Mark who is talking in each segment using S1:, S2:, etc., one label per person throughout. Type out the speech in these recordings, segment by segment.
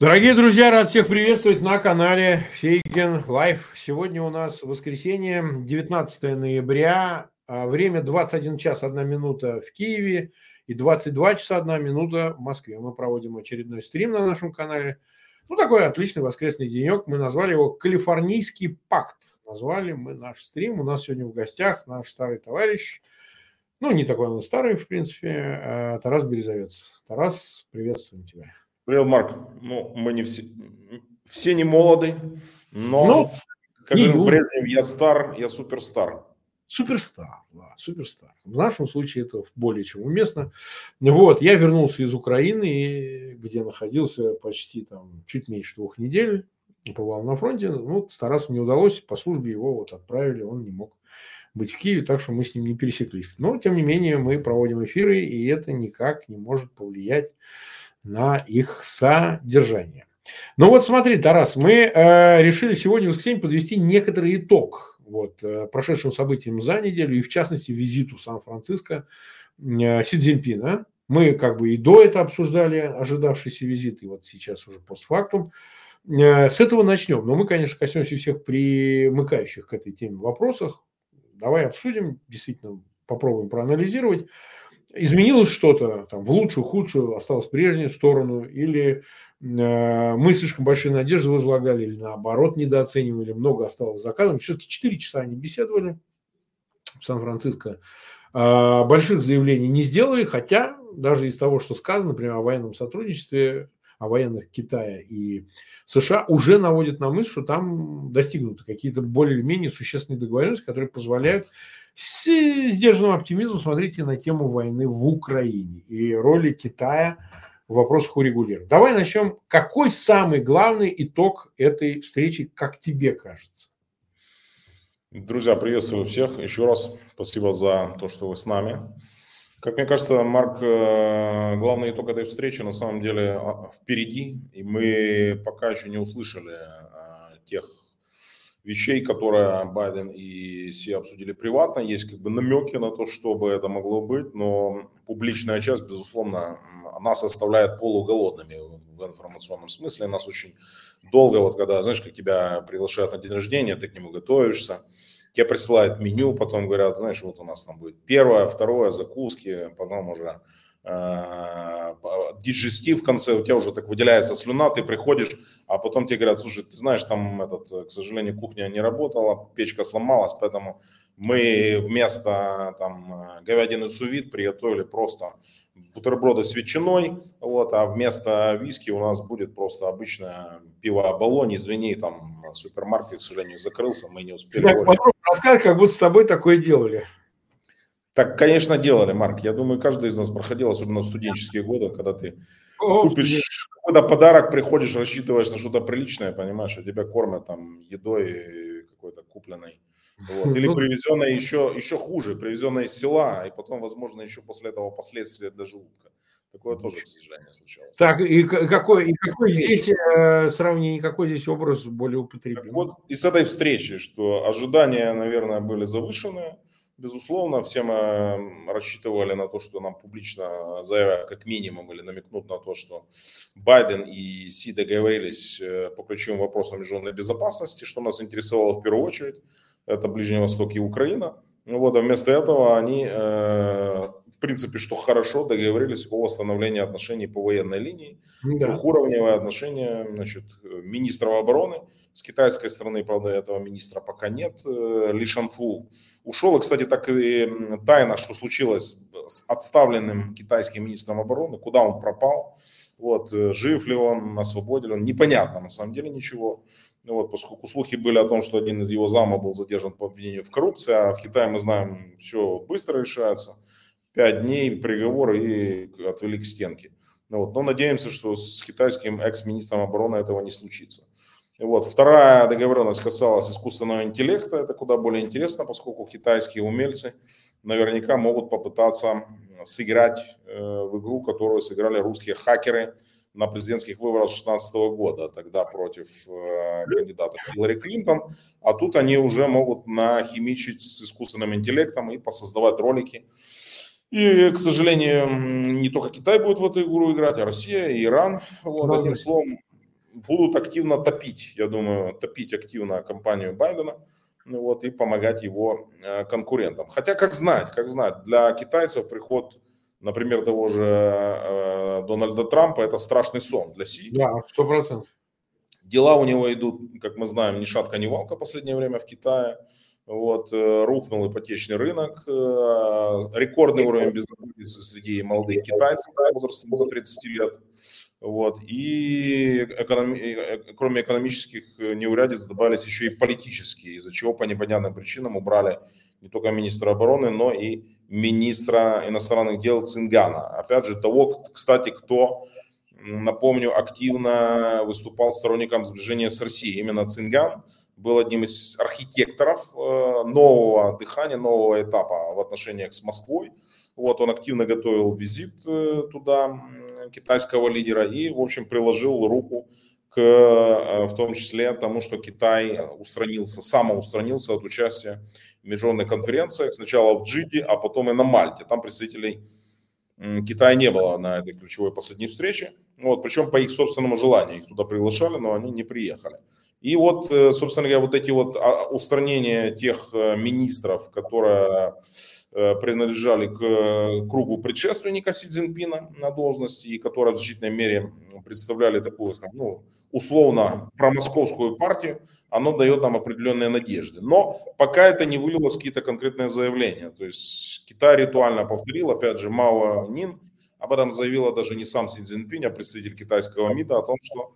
S1: Дорогие друзья, рад всех приветствовать на канале Фейгин Live. Сегодня у нас воскресенье, 19 ноября, а время 21 час 1 минута в Киеве и 22 часа 1 минута в Москве. Мы проводим очередной стрим на нашем канале. Ну, такой отличный воскресный денек. Мы назвали его «Калифорнийский пакт». Назвали мы наш стрим. У нас сегодня в гостях наш старый товарищ, ну, не такой он старый, в принципе, а Тарас Березовец. Тарас, приветствуем тебя.
S2: Привет, Марк. Ну, мы не все, все не молоды, но, ну, как говорил Брежнев, я стар, я суперстар.
S1: Суперстар, да, суперстар. В нашем случае это более чем уместно. Вот, я вернулся из Украины, где находился почти там чуть меньше двух недель, побывал на фронте. Ну, стараться не удалось, по службе его вот отправили, он не мог быть в Киеве, так что мы с ним не пересеклись. Но, тем не менее, мы проводим эфиры, и это никак не может повлиять на их содержание. Ну вот смотри, Тарас, мы э, решили сегодня в воскресенье подвести некоторый итог вот, э, прошедшим событиям за неделю и в частности визиту Сан-Франциско э, Си Цзиньпина. Мы как бы и до этого обсуждали ожидавшийся визит, и вот сейчас уже постфактум. Э, с этого начнем. Но мы, конечно, коснемся всех примыкающих к этой теме вопросах. Давай обсудим, действительно попробуем проанализировать изменилось что-то там, в лучшую, худшую, осталось в прежнюю сторону, или э, мы слишком большие надежды возлагали, или наоборот недооценивали, много осталось заказом. Все-таки 4 часа они беседовали в Сан-Франциско. Э, больших заявлений не сделали, хотя даже из того, что сказано, например, о военном сотрудничестве, о военных Китая и США, уже наводит на мысль, что там достигнуты какие-то более или менее существенные договоренности, которые позволяют с сдержанным оптимизмом смотрите на тему войны в Украине и роли Китая в вопросах урегулирования. Давай начнем. Какой самый главный итог этой встречи, как тебе кажется?
S2: Друзья, приветствую всех. Еще раз спасибо за то, что вы с нами. Как мне кажется, Марк, э, главный итог этой встречи на самом деле а, впереди, и мы пока еще не услышали э, тех вещей, которые Байден и Си обсудили приватно. Есть как бы намеки на то, что бы это могло быть, но публичная часть, безусловно, нас оставляет полуголодными в информационном смысле. Нас очень долго, вот когда, знаешь, как тебя приглашают на день рождения, ты к нему готовишься, тебе присылают меню, потом говорят, знаешь, вот у нас там будет первое, второе, закуски, потом уже Э, диджестив в конце, у тебя уже так выделяется слюна, ты приходишь, а потом тебе говорят, слушай, ты знаешь, там, этот, э, к сожалению, кухня не работала, печка сломалась, поэтому мы вместо там э, говядины сувид приготовили просто бутерброды с ветчиной, вот, а вместо виски у нас будет просто обычное пиво Болонь, извини, там супермаркет, к сожалению, закрылся, мы не успели. Так,
S1: расскажи, как будто с тобой такое делали.
S2: Так, конечно, делали, Марк. Я думаю, каждый из нас проходил, особенно в студенческие годы, когда ты купишь какой-то подарок, приходишь, рассчитываешь на что-то приличное, понимаешь, а тебя кормят там едой какой-то купленной. Вот. Или ну привезенной еще, еще хуже, привезенной из села, и потом, возможно, еще после этого последствия для желудка. Такое тоже, к сожалению, случалось.
S1: Так, и какой, и какой здесь э, сравнение, какой здесь образ более употребим?
S2: вот и с этой встречи, что ожидания, наверное, были завышенные, Безусловно, все мы рассчитывали на то, что нам публично заявят как минимум или намекнут на то, что Байден и Си договорились э, по ключевым вопросам международной безопасности, что нас интересовало в первую очередь. Это Ближний Восток и Украина. Ну вот, а вместо этого они, э, принципе, что хорошо, договорились о восстановлении отношений по военной линии, да. двухуровневые отношения, значит, министров обороны с китайской стороны, правда, этого министра пока нет, э, Ли Шанфу ушел. И, кстати, так и тайна, что случилось с отставленным китайским министром обороны, куда он пропал, вот, э, жив ли он, на свободе ли он, непонятно на самом деле ничего. Ну вот, поскольку слухи были о том, что один из его зама был задержан по обвинению в коррупции, а в Китае, мы знаем, все быстро решается. Пять дней приговор и отвели к стенке. Ну вот, но надеемся, что с китайским экс-министром обороны этого не случится. Вот. Вторая договоренность касалась искусственного интеллекта. Это куда более интересно, поскольку китайские умельцы наверняка могут попытаться сыграть э, в игру, которую сыграли русские хакеры на президентских выборах 2016 года, тогда против э, кандидата Хиллари Клинтон. А тут они уже могут нахимичить с искусственным интеллектом и посоздавать ролики. И, к сожалению, не только Китай будет в эту игру играть, а Россия и Иран. Вот, одним словом, будут активно топить, я думаю, топить активно кампанию Байдена вот, и помогать его э, конкурентам. Хотя, как знать, как знать, для китайцев приход, например, того же э, Дональда Трампа – это страшный сон для Си.
S1: Да, сто процентов.
S2: Дела у него идут, как мы знаем, ни шатка, ни валка в последнее время в Китае. Вот, э, рухнул ипотечный рынок, э, рекордный уровень безработицы среди молодых китайцев возрастом до 30 лет. Вот. И экономи... кроме экономических неурядиц добавились еще и политические, из-за чего по непонятным причинам убрали не только министра обороны, но и министра иностранных дел Цингана. Опять же, того, кстати, кто, напомню, активно выступал сторонником сближения с Россией. Именно Цинган был одним из архитекторов э, нового дыхания, нового этапа в отношениях с Москвой. Вот, он активно готовил визит э, туда китайского лидера и, в общем, приложил руку к, э, в том числе, тому, что Китай устранился, самоустранился от участия в международных конференциях, сначала в Джиде, а потом и на Мальте. Там представителей Китая не было на этой ключевой последней встрече, вот, причем по их собственному желанию. Их туда приглашали, но они не приехали. И вот, э, собственно говоря, вот эти вот а, устранения тех э, министров, которые Э, принадлежали к кругу предшественника Си Цзиньпина на должности и которые в значительной мере представляли такую, ну, условно промосковскую партию, оно дает нам определенные надежды. Но пока это не вылилось в какие-то конкретные заявления. То есть Китай ритуально повторил, опять же, Мао Нин, об этом заявила даже не сам Си Цзиньпин, а представитель китайского МИДа о том, что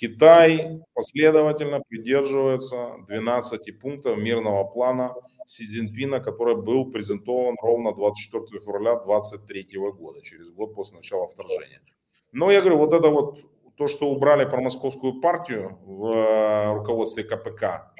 S2: Китай последовательно придерживается 12 пунктов мирного плана Си Цзиньпина, который был презентован ровно 24 февраля 2023 года, через год после начала вторжения. Но я говорю, вот это вот то, что убрали промосковскую партию в э, руководстве КПК,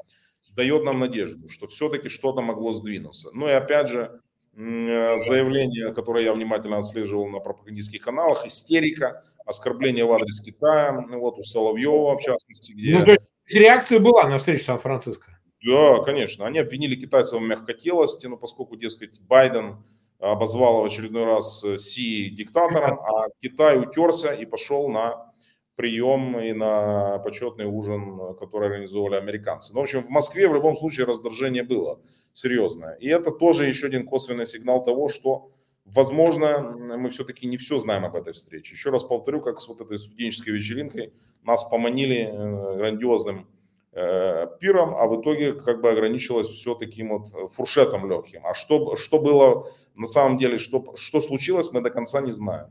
S2: дает нам надежду, что все-таки что-то могло сдвинуться. Ну и опять же, э, заявление, которое я внимательно отслеживал на пропагандистских каналах, истерика, оскорбление в адрес Китая, вот у Соловьева в частности, где... Ну, то есть
S1: реакция была на встречу Сан-Франциско.
S2: Да, конечно. Они обвинили китайцев в мягкотелости, но поскольку, дескать, Байден обозвал в очередной раз э, Си диктатором, а Китай утерся и пошел на прием и на почетный ужин, который организовали американцы. Ну, в общем, в Москве в любом случае раздражение было серьезное. И это тоже еще один косвенный сигнал того, что, возможно, мы все-таки не все знаем об этой встрече. Еще раз повторю, как с вот этой студенческой вечеринкой нас поманили э, грандиозным Э, пиром, а в итоге как бы ограничилось все таким вот фуршетом легким. А что, что было на самом деле, что, что случилось, мы до конца не знаем.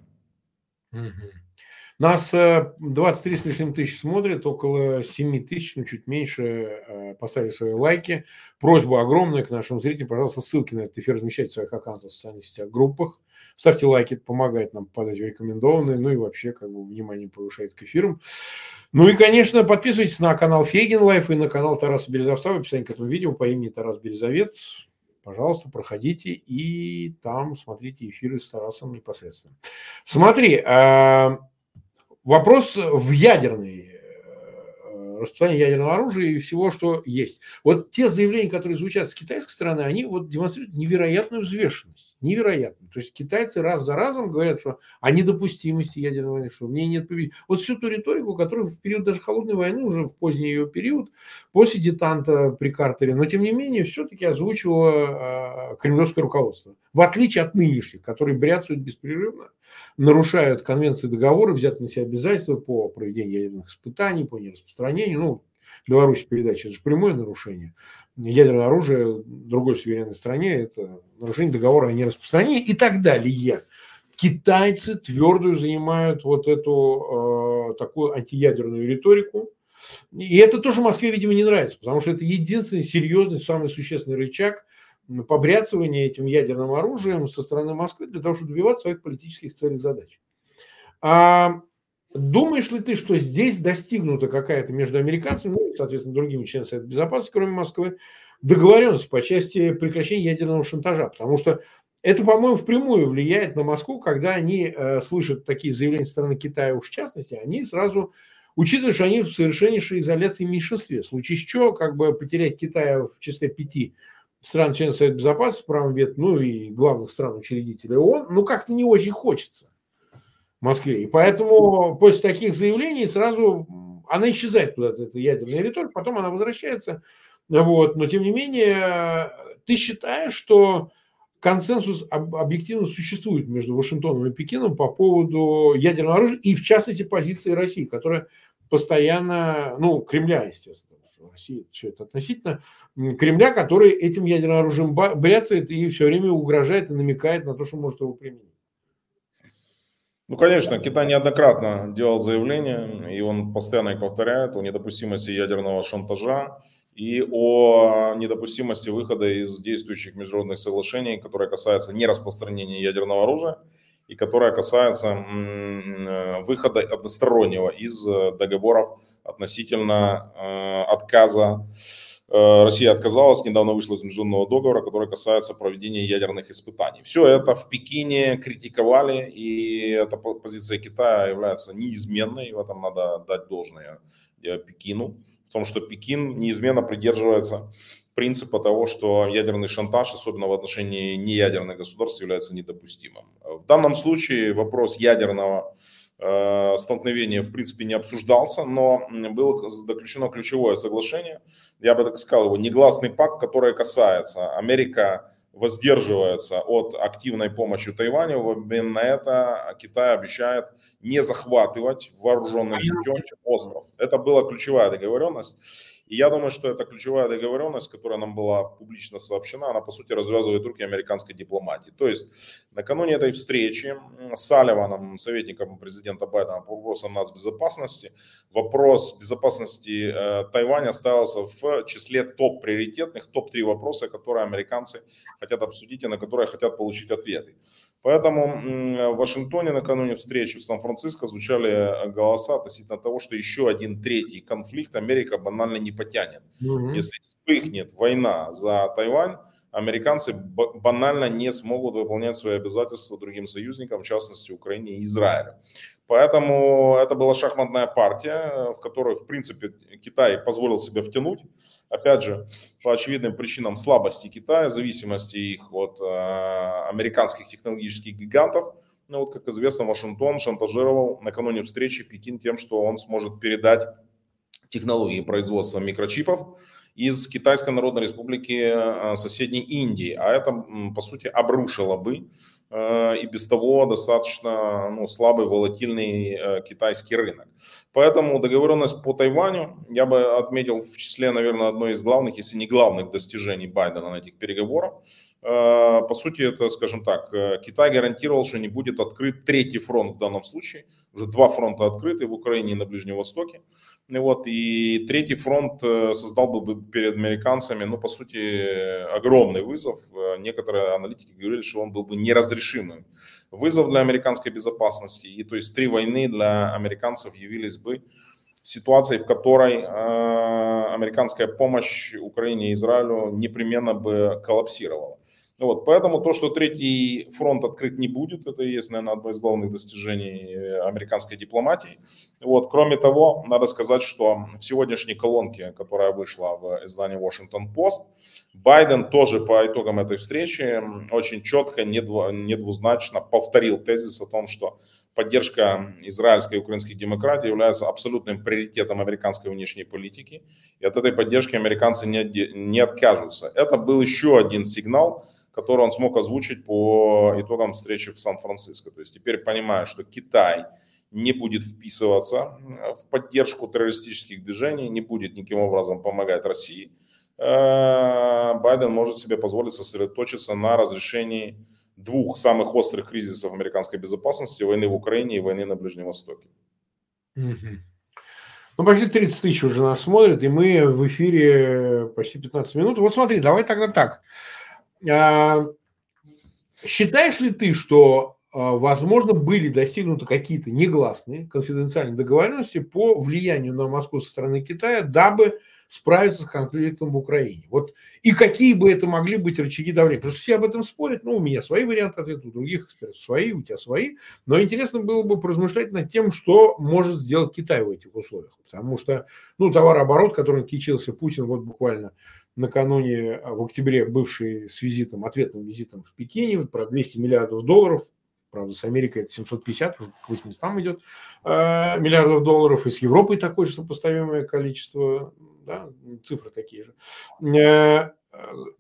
S1: Нас 23 э, с лишним тысяч смотрят, около 7 тысяч, ну чуть меньше, э, поставили свои лайки. Просьба огромная к нашим зрителям, пожалуйста, ссылки на этот эфир размещайте в своих аккаунтах в социальных сетях, группах. Ставьте лайки, это помогает нам попадать в рекомендованные, ну и вообще как бы внимание повышает к эфирам. Ну и, конечно, подписывайтесь на канал Фейгин Live и на канал Тараса Березовца в описании к этому видео по имени Тарас Березовец. Пожалуйста, проходите и там смотрите эфиры с Тарасом непосредственно. Смотри, а, вопрос в ядерной распространения ядерного оружия и всего, что есть. Вот те заявления, которые звучат с китайской стороны, они вот демонстрируют невероятную взвешенность. Невероятную. То есть китайцы раз за разом говорят, что о недопустимости ядерной войны, что в ней нет победителя. Вот всю ту риторику, которую в период даже холодной войны, уже в поздний ее период, после детанта при Картере, но тем не менее все-таки озвучивало э, кремлевское руководство. В отличие от нынешних, которые бряцают беспрерывно, нарушают конвенции договора, взяты на себя обязательства по проведению ядерных испытаний, по нераспространению. Ну, Беларусь передача, это же прямое нарушение. Ядерное оружие другой суверенной стране – это нарушение договора о нераспространении и так далее. Китайцы твердую занимают вот эту э, такую антиядерную риторику. И это тоже Москве, видимо, не нравится, потому что это единственный серьезный, самый существенный рычаг побряцывания этим ядерным оружием со стороны Москвы для того, чтобы добиваться своих политических целей и задач. А думаешь ли ты, что здесь достигнута какая-то между американцами, ну и, соответственно, другими членами Совета Безопасности, кроме Москвы, договоренность по части прекращения ядерного шантажа? Потому что это, по-моему, впрямую влияет на Москву, когда они э, слышат такие заявления со стороны Китая, уж в частности, они сразу учитывая, что они в совершеннейшей изоляции в меньшинстве. В случае с чего, как бы потерять Китая в числе пяти стран членов Совета Безопасности, правом вет, ну и главных стран-учредителей ООН, ну как-то не очень хочется Москве. И поэтому после таких заявлений сразу она исчезает куда-то, эта ядерная риторика, потом она возвращается. Вот, но тем не менее, ты считаешь, что консенсус объективно существует между Вашингтоном и Пекином по поводу ядерного оружия и, в частности, позиции России, которая постоянно, ну, Кремля, естественно, России все это относительно, Кремля, который этим ядерным оружием бряцает и все время угрожает и намекает на то, что может его применить.
S2: Ну, конечно, Китай неоднократно делал заявления, и он постоянно их повторяет о недопустимости ядерного шантажа и о недопустимости выхода из действующих международных соглашений, которые касаются нераспространения ядерного оружия и которая касается э, выхода одностороннего из э, договоров относительно э, отказа Россия отказалась, недавно вышла из международного договора, который касается проведения ядерных испытаний. Все это в Пекине критиковали, и эта позиция Китая является неизменной, в этом надо дать должное э, Пекину, в том, что Пекин неизменно придерживается принципа того, что ядерный шантаж, особенно в отношении неядерных государств, является недопустимым. В данном случае вопрос ядерного Э, столкновения в принципе не обсуждался, но было заключено ключевое соглашение, я бы так сказал, его негласный пакт, который касается Америка воздерживается от активной помощи Тайваню, в обмен на это Китай обещает не захватывать вооруженным путем остров. Это была ключевая договоренность. И я думаю, что это ключевая договоренность, которая нам была публично сообщена, она, по сути, развязывает руки американской дипломатии. То есть накануне этой встречи с Салливаном, советником президента Байдена по вопросам нацбезопасности, вопрос безопасности э, Тайваня оставался в числе топ-приоритетных, топ-3 вопроса, которые американцы хотят обсудить и на которые хотят получить ответы. Поэтому в Вашингтоне накануне встречи в Сан-Франциско звучали э, голоса относительно того, что еще один третий конфликт Америка банально не потянет. Угу. Если вспыхнет война за Тайвань, американцы банально не смогут выполнять свои обязательства другим союзникам, в частности Украине и Израилю. Поэтому это была шахматная партия, в которую, в принципе, Китай позволил себе втянуть опять же, по очевидным причинам слабости Китая, зависимости их от э, американских технологических гигантов. Ну вот, как известно, Вашингтон шантажировал накануне встречи Пекин тем, что он сможет передать технологии производства микрочипов из Китайской Народной Республики э, соседней Индии. А это, по сути, обрушило бы Э, и без того достаточно ну, слабый, волатильный э, китайский рынок. Поэтому договоренность по Тайваню я бы отметил в числе, наверное, одной из главных, если не главных достижений Байдена на этих переговорах. Э, по сути, это, скажем так, Китай гарантировал, что не будет открыт третий фронт в данном случае. Уже два фронта открыты в Украине и на Ближнем Востоке. Вот, и третий фронт э, создал бы перед американцами, ну, по сути, огромный вызов. Э, некоторые аналитики говорили, что он был бы неразрешимым. Вызов для американской безопасности. И то есть три войны для американцев явились бы ситуацией, в которой э, американская помощь Украине и Израилю непременно бы коллапсировала. Вот, поэтому то, что третий фронт открыт не будет, это и есть, наверное, одно из главных достижений э, американской дипломатии. Вот, кроме того, надо сказать, что в сегодняшней колонке, которая вышла в издании Washington Post, Байден тоже по итогам этой встречи очень четко, недвузначно повторил тезис о том, что поддержка израильской и украинской демократии является абсолютным приоритетом американской внешней политики. И от этой поддержки американцы не, не откажутся. Это был еще один сигнал, который он смог озвучить по итогам встречи в Сан-Франциско. То есть теперь понимая, что Китай не будет вписываться в поддержку террористических движений, не будет никаким образом помогать России, э, Байден может себе позволить сосредоточиться на разрешении двух самых острых кризисов американской безопасности, войны в Украине и войны на Ближнем Востоке.
S1: Ну, почти 30 тысяч уже нас смотрят, и мы в эфире почти 15 минут. Вот смотри, давай тогда так. А, считаешь ли ты, что, а, возможно, были достигнуты какие-то негласные конфиденциальные договоренности по влиянию на Москву со стороны Китая, дабы справиться с конфликтом в Украине. Вот и какие бы это могли быть рычаги давления? Потому что все об этом спорят. Ну, у меня свои варианты ответа, у других экспертов свои, у тебя свои. Но интересно было бы поразмышлять над тем, что может сделать Китай в этих условиях. Потому что, ну, товарооборот, которым кичился Путин вот буквально накануне, а, в октябре, бывший с визитом, ответным визитом в Пекине, про 200 миллиардов долларов Правда, с Америкой это 750, уже к 800 идет э, миллиардов долларов, и с Европой такое же сопоставимое количество, да, цифры такие же. Э,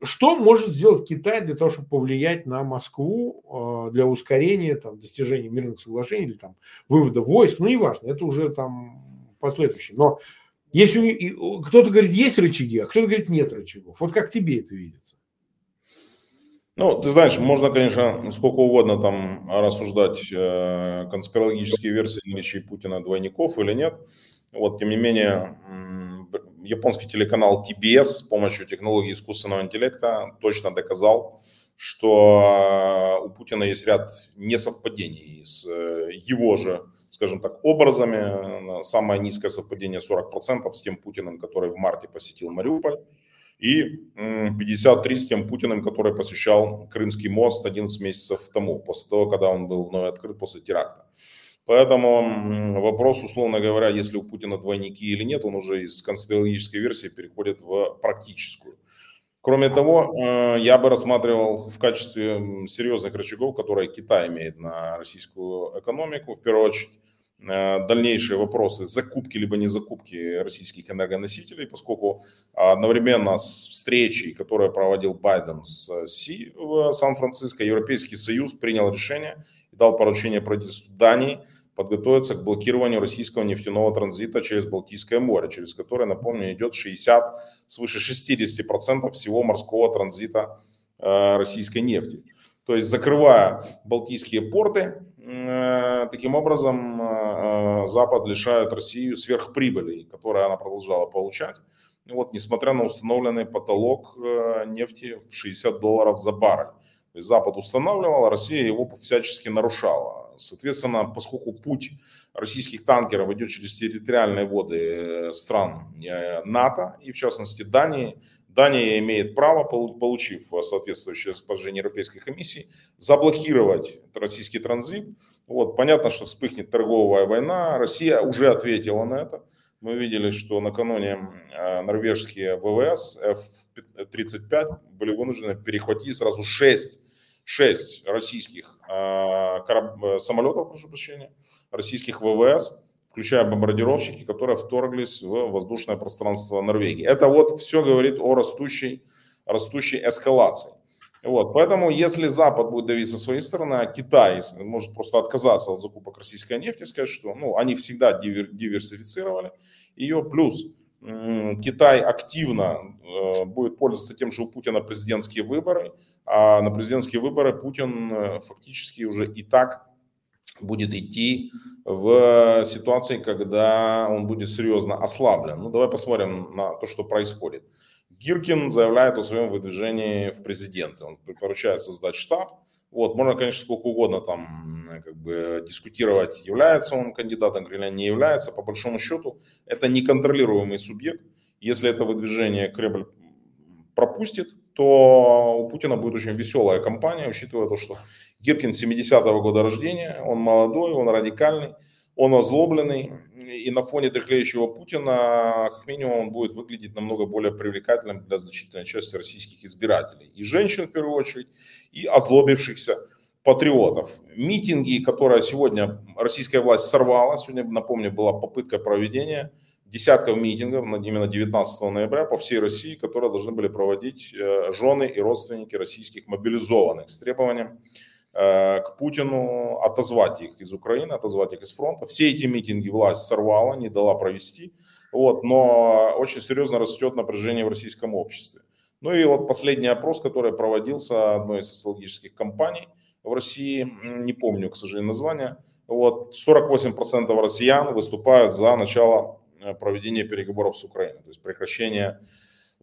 S1: что может сделать Китай для того, чтобы повлиять на Москву э, для ускорения там, достижения мирных соглашений или там, вывода войск? Ну, неважно, это уже там последующее. Но если кто-то говорит, есть рычаги, а кто-то говорит, нет рычагов. Вот как тебе это видится?
S2: Ну, ты знаешь, можно, конечно, сколько угодно там рассуждать э, конспирологические версии наличия Путина двойников или нет. Вот, тем не менее, японский телеканал TBS с помощью технологии искусственного интеллекта точно доказал, что у Путина есть ряд несовпадений с э, его же, скажем так, образами. Самое низкое совпадение 40% с тем Путиным, который в марте посетил Мариуполь и 53 с тем Путиным, который посещал Крымский мост 11 месяцев тому, после того, когда он был вновь открыт после теракта. Поэтому вопрос, условно говоря, если у Путина двойники или нет, он уже из конспирологической версии переходит в практическую. Кроме того, э, я бы рассматривал в качестве серьезных рычагов, которые Китай имеет на российскую экономику, в первую очередь, Э, дальнейшие вопросы закупки либо не закупки российских энергоносителей, поскольку одновременно с встречей, которую проводил Байден с Си в Сан-Франциско, Европейский Союз принял решение и дал поручение правительству Дании подготовиться к блокированию российского нефтяного транзита через Балтийское море, через которое, напомню, идет 60, свыше 60% всего морского транзита э, российской нефти. То есть закрывая Балтийские порты, Э, таким образом, э, Запад лишает Россию сверхприбыли, которые она продолжала получать. Вот, несмотря на установленный потолок нефти в 60 долларов за баррель. То есть Запад устанавливал, а Россия его всячески нарушала. Соответственно, поскольку путь российских танкеров идет через территориальные воды стран НАТО, и в частности Дании, Дания имеет право, получив соответствующее распоряжение Европейской комиссии, заблокировать российский транзит. Вот, понятно, что вспыхнет торговая война. Россия уже ответила на это. Мы видели, что накануне э, норвежские ВВС F-35 были вынуждены перехватить сразу 6, 6 российских э, кораб... самолетов, прошу прощения, российских ВВС включая бомбардировщики, которые вторглись в воздушное пространство Норвегии. Это вот все говорит о растущей, растущей эскалации. Вот, поэтому, если Запад будет давить со своей стороны, а Китай может просто отказаться от закупок российской нефти, сказать, что ну, они всегда дивер, диверсифицировали ее, плюс Китай активно э, будет пользоваться тем, что у Путина президентские выборы, а на президентские выборы Путин э, фактически уже и так будет идти в ситуации, когда он будет серьезно ослаблен. Ну, давай посмотрим на то, что происходит. Гиркин заявляет о своем выдвижении в президенты. Он поручает создать штаб. Вот, можно, конечно, сколько угодно там как бы дискутировать, является он кандидатом или не является. По большому счету, это неконтролируемый субъект. Если это выдвижение Кремль пропустит, то у Путина будет очень веселая кампания, учитывая то, что Гиркин 70-го года рождения, он молодой, он радикальный, он озлобленный, и на фоне дряхлеющего Путина, как минимум, он будет выглядеть намного более привлекательным для значительной части российских избирателей. И женщин, в первую очередь, и озлобившихся патриотов. Митинги, которые сегодня российская власть сорвала, сегодня, напомню, была попытка проведения десятков митингов именно 19 ноября по всей России, которые должны были проводить э, жены и родственники российских мобилизованных с требованием Э, к Путину, отозвать их из Украины, отозвать их из фронта. Все эти митинги власть сорвала, не дала провести. Вот, но очень серьезно растет напряжение в российском обществе. Ну и вот последний опрос, который проводился одной из социологических компаний в России, не помню, к сожалению, название, вот 48% россиян выступают за начало проведения переговоров с Украиной, то есть прекращение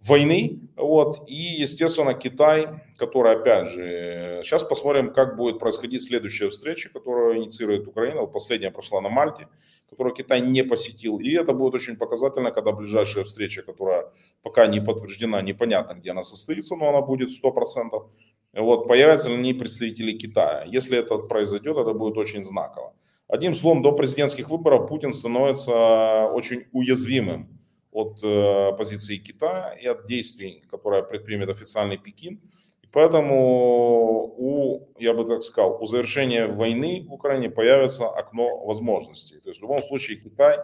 S2: войны. Вот. И, естественно, Китай, который, опять же, сейчас посмотрим, как будет происходить следующая встреча, которую инициирует Украина. Вот последняя прошла на Мальте, которую Китай не посетил. И это будет очень показательно, когда ближайшая встреча, которая пока не подтверждена, непонятно, где она состоится, но она будет 100%. Вот, появятся ли ней представители Китая. Если это произойдет, это будет очень знаково. Одним словом, до президентских выборов Путин становится очень уязвимым от э, позиции Китая и от действий, которые предпримет официальный Пекин. И Поэтому у, я бы так сказал, у завершения войны в Украине появится окно возможностей. То есть в любом случае Китай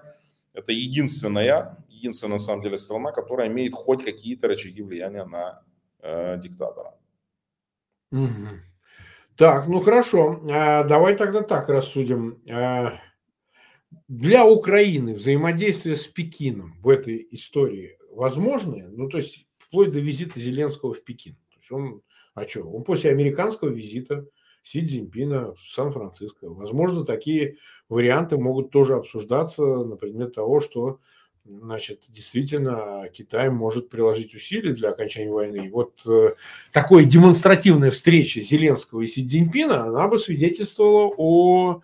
S2: это единственная, единственная на самом деле страна, которая имеет хоть какие-то рычаги влияния на э, диктатора.
S1: Угу. Так, ну хорошо, а, давай тогда так рассудим. А, для Украины взаимодействие с Пекином в этой истории возможно? Ну, то есть вплоть до визита Зеленского в Пекин. То есть он, а что, он после американского визита Си Цзиньпина в Сан-Франциско. Возможно, такие варианты могут тоже обсуждаться на предмет того, что значит, действительно Китай может приложить усилия для окончания войны. И вот э, такой демонстративная встреча Зеленского и Си Цзиньпина, она бы свидетельствовала о,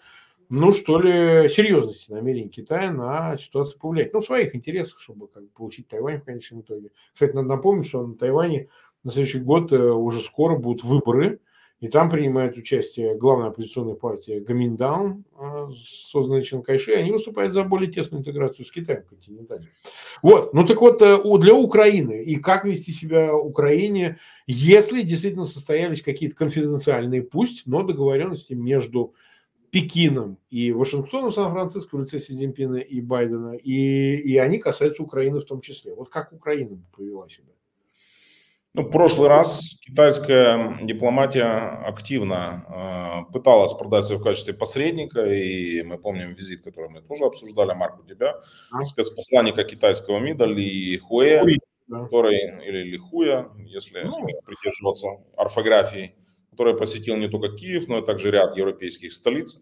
S1: ну что ли, серьезности намерений Китая на ситуацию повлиять. Ну, в своих интересах, чтобы как получить Тайвань в конечном итоге. Кстати, надо напомнить, что на Тайване на следующий год э, уже скоро будут выборы, и там принимает участие главная оппозиционная партия Гаминдаун, а, созданная Чан Кайши. Они выступают за более тесную интеграцию с Китаем континентальным. Вот. Ну так вот, э, для Украины и как вести себя Украине, если действительно состоялись какие-то конфиденциальные, пусть, но договоренности между Пекином и Вашингтоном, Сан-Франциско в лице Си Цзиньпина и Байдена, и, и они касаются Украины в том числе. Вот как Украина повела себя?
S2: Ну, в прошлый раз китайская дипломатия активно э, пыталась продать себя в качестве посредника, и мы помним визит, который мы тоже обсуждали, Марку тебя, спецпосланника китайского МИДа Ли Хуэ, да. который, или Ли Хуя, если ну, придерживаться орфографии, который посетил не только Киев, но и также ряд европейских столиц,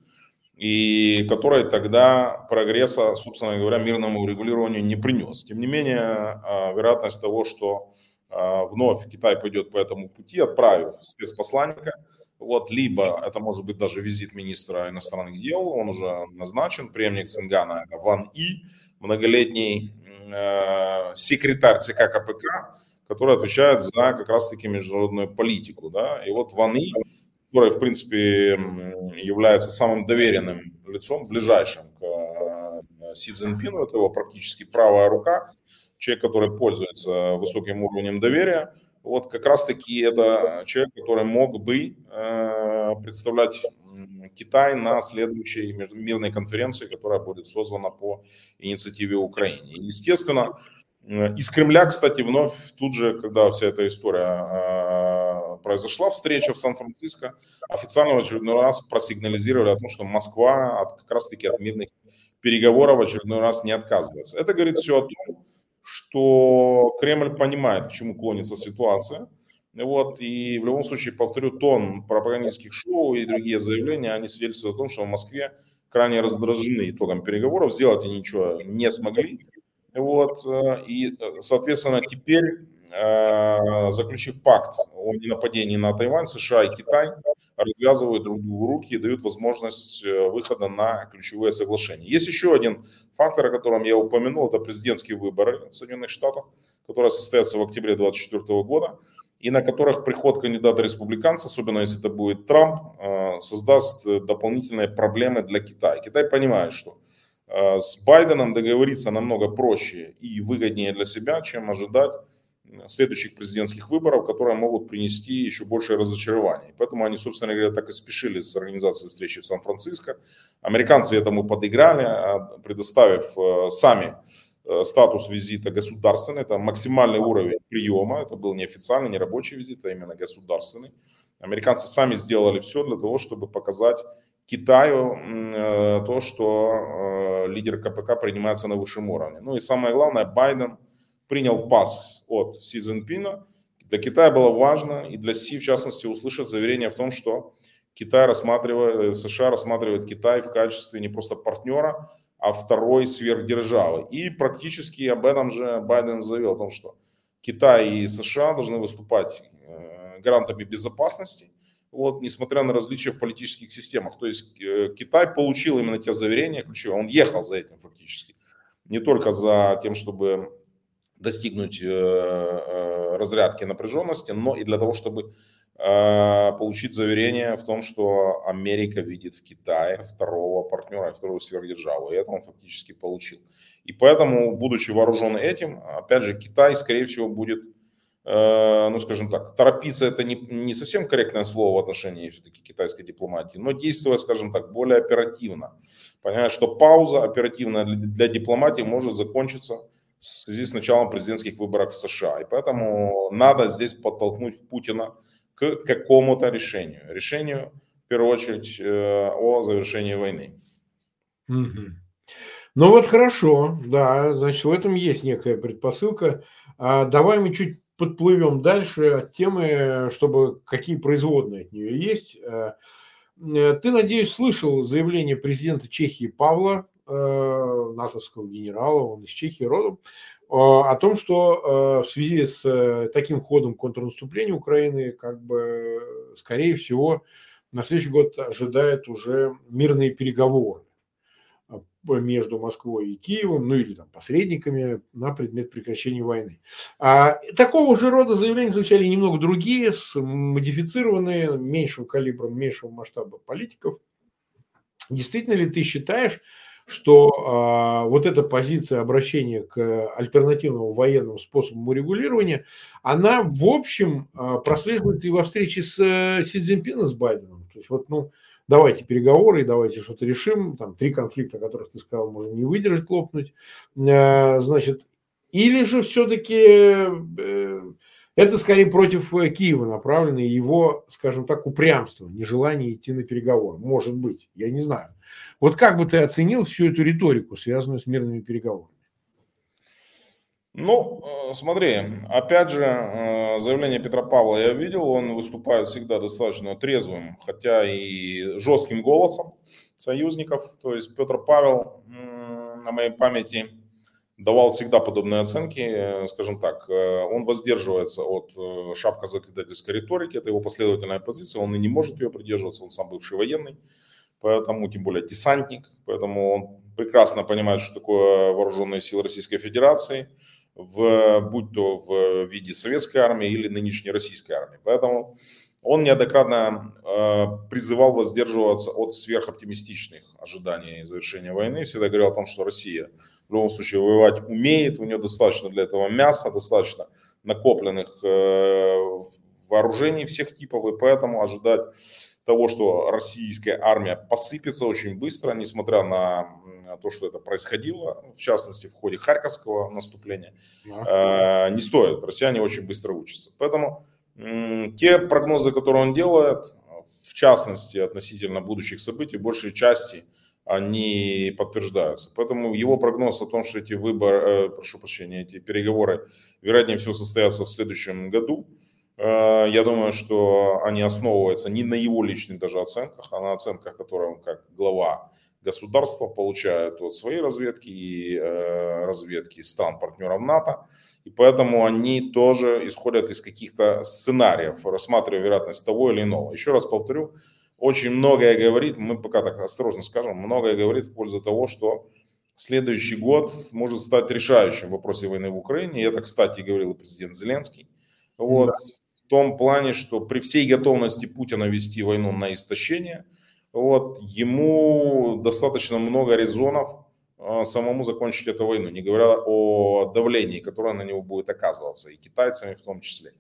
S2: и который тогда прогресса, собственно говоря, мирному урегулированию не принес. Тем не менее, э, вероятность того, что а, вновь Китай пойдет по этому пути, отправив спецпосланника. Вот, либо это может быть даже визит министра иностранных дел, он уже назначен, преемник Цингана, Ван И, многолетний э, секретарь ЦК КПК, который отвечает за как раз-таки международную политику. Да? И вот Ван И, который, в принципе, является самым доверенным лицом, ближайшим к э, Си Цзиньпину, это его практически правая рука, человек, который пользуется высоким уровнем доверия, вот как раз-таки это человек, который мог бы э, представлять Китай на следующей мирной конференции, которая будет созвана по инициативе Украины. Естественно, э, из Кремля, кстати, вновь тут же, когда вся эта история э, произошла, встреча в Сан-Франциско, официально в очередной раз просигнализировали о том, что Москва от, как раз-таки от мирных переговоров в очередной раз не отказывается. Это говорит все о том, что Кремль понимает, к чему клонится ситуация. Вот, и в любом случае, повторю, тон пропагандистских шоу и другие заявления, они свидетельствуют о том, что в Москве крайне раздражены итогом переговоров, сделать они ничего не смогли. Вот, э, и, соответственно, теперь Э, заключив пакт о ненападении на Тайвань, США и Китай развязывают друг другу руки и дают возможность э, выхода на ключевые соглашения. Есть еще один фактор, о котором я упомянул, это президентские выборы в Соединенных Штатах, которые состоятся в октябре 2024 года, и на которых приход кандидата республиканца, особенно если это будет Трамп, э, создаст дополнительные проблемы для Китая. Китай понимает, что с Байденом договориться намного проще и выгоднее для себя, чем ожидать следующих президентских выборов, которые могут принести еще большее разочарование. Поэтому они, собственно говоря, так и спешили с организацией встречи в Сан-Франциско. Американцы этому подыграли, а, предоставив э, сами э, статус визита государственный, это максимальный уровень приема, это был не официальный, не рабочий визит, а именно государственный. Американцы сами сделали все для того, чтобы показать Китаю э, то, что лидер КПК принимается на высшем уровне. Ну и самое главное, Байден – принял пас от Си Цзиньпина. Для Китая было важно, и для Си, в частности, услышать заверение в том, что Китай рассматривает, США рассматривает Китай в качестве не просто партнера, а второй сверхдержавы. И практически об этом же Байден заявил, о том, что Китай и США должны выступать э, гарантами безопасности, вот, несмотря на различия в политических системах. То есть э, Китай получил именно те заверения ключевые, он ехал за этим фактически. Не только за тем, чтобы достигнуть э, э, разрядки напряженности, но и для того, чтобы э, получить заверение в том, что Америка видит в Китае второго партнера, вторую сверхдержаву. И это он фактически получил. И поэтому, будучи вооружен этим, опять же, Китай, скорее всего, будет ну, скажем так, торопиться это не, не совсем корректное слово в отношении все-таки китайской дипломатии, но действовать, скажем так, более оперативно. Понимая, что пауза оперативная для дипломатии может закончиться в связи с началом президентских выборов в США. И поэтому надо здесь подтолкнуть Путина к какому-то решению. Решению, в первую очередь, э, о завершении войны.
S1: Ну вот хорошо, да, значит, в этом есть некая предпосылка. А давай мы чуть подплывем дальше от темы, чтобы какие производные от нее есть. Э, э, ты, надеюсь, слышал заявление президента Чехии Павла, натовского генерала, он из Чехии родом, о том, что в связи с таким ходом контрнаступления Украины, как бы, скорее всего, на следующий год ожидает уже мирные переговоры между Москвой и Киевом, ну или там посредниками на предмет прекращения войны. А такого же рода заявления звучали немного другие, модифицированные, меньшим калибром, меньшего масштаба политиков. Действительно ли ты считаешь, что а, вот эта позиция обращения к альтернативному военному способу регулирования, она в общем а, прослеживается и во встрече с э, Си Цзиньпином, с Байденом. То есть вот, ну, давайте переговоры, давайте что-то решим, там три конфликта, которых ты сказал, можем не выдержать, лопнуть, э, значит, или же все-таки э, это скорее против э, Киева направлено, его, скажем так, упрямство, нежелание идти на переговоры, может быть, я не знаю. Вот как бы ты оценил всю эту риторику, связанную с мирными переговорами?
S2: Ну, э, смотри, опять же, э, заявление Петра Павла я видел, он выступает всегда достаточно трезвым, хотя и жестким голосом союзников. То есть Петр Павел, на моей памяти, давал всегда подобные оценки, э, скажем так, он воздерживается от шапкозакидательской риторики, это его последовательная позиция, он и не может ее придерживаться, он сам бывший военный, поэтому, тем более десантник, поэтому он прекрасно понимает, что такое вооруженные силы Российской Федерации – в, будь то в виде советской армии или нынешней российской армии. Поэтому он неоднократно э, призывал воздерживаться от сверхоптимистичных ожиданий завершения войны. Всегда говорил о том, что Россия в любом случае воевать умеет, у нее достаточно для этого мяса, достаточно накопленных э, вооружений всех типов, и поэтому ожидать того, что российская армия посыпется очень быстро, несмотря на то, что это происходило, в частности, в ходе Харьковского наступления. Э, не стоит. Россияне очень быстро учатся. Поэтому те прогнозы, которые он делает, в частности, относительно будущих событий, большей части они подтверждаются. Поэтому его прогноз о том, что эти выборы, э, прошу прощения, эти переговоры, вероятнее всего, состоятся в следующем году, э, я думаю, что они основываются не на его личных даже оценках, а на оценках, которые он как глава государства получают от своей разведки и э, разведки стран-партнеров НАТО. И поэтому они тоже исходят из каких-то сценариев, рассматривая вероятность того или иного. Еще раз повторю, очень многое говорит, мы пока так осторожно скажем, многое говорит в пользу того, что следующий год может стать решающим в вопросе войны в Украине. Это, кстати, говорил и президент Зеленский. Вот, да. В том плане, что при всей готовности Путина вести войну на истощение – вот, ему достаточно много резонов а, самому закончить эту войну, не говоря о давлении, которое на него будет оказываться, и китайцами в том числе.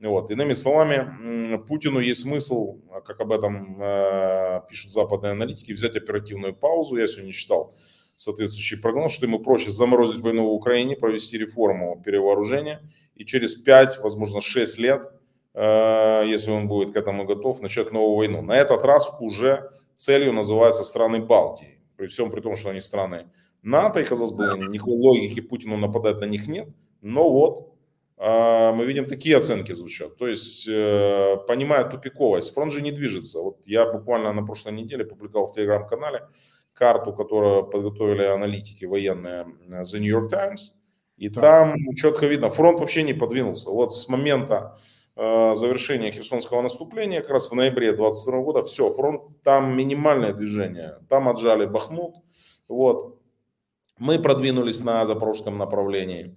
S2: Вот. Иными словами, Путину есть смысл, как об этом э, пишут западные аналитики, взять оперативную паузу. Я сегодня читал соответствующий прогноз, что ему проще заморозить войну в Украине, провести реформу перевооружения и через 5, возможно, 6 лет Э, если он будет к этому готов, начать новую войну. На этот раз уже целью называются страны Балтии. При всем при том, что они страны НАТО, и, казалось бы, никакой логики Путину нападать на них нет. Но вот э, мы видим, такие оценки звучат. То есть, э, понимая тупиковость, фронт же не движется. Вот я буквально на прошлой неделе публиковал в телеграм-канале карту, которую подготовили аналитики военные The New York Times. И там четко видно, фронт вообще не подвинулся. Вот с момента Э, завершения Херсонского наступления, как раз в ноябре 22 года, все, фронт, там минимальное движение, там отжали Бахмут, вот. Мы продвинулись на запорожском направлении, э,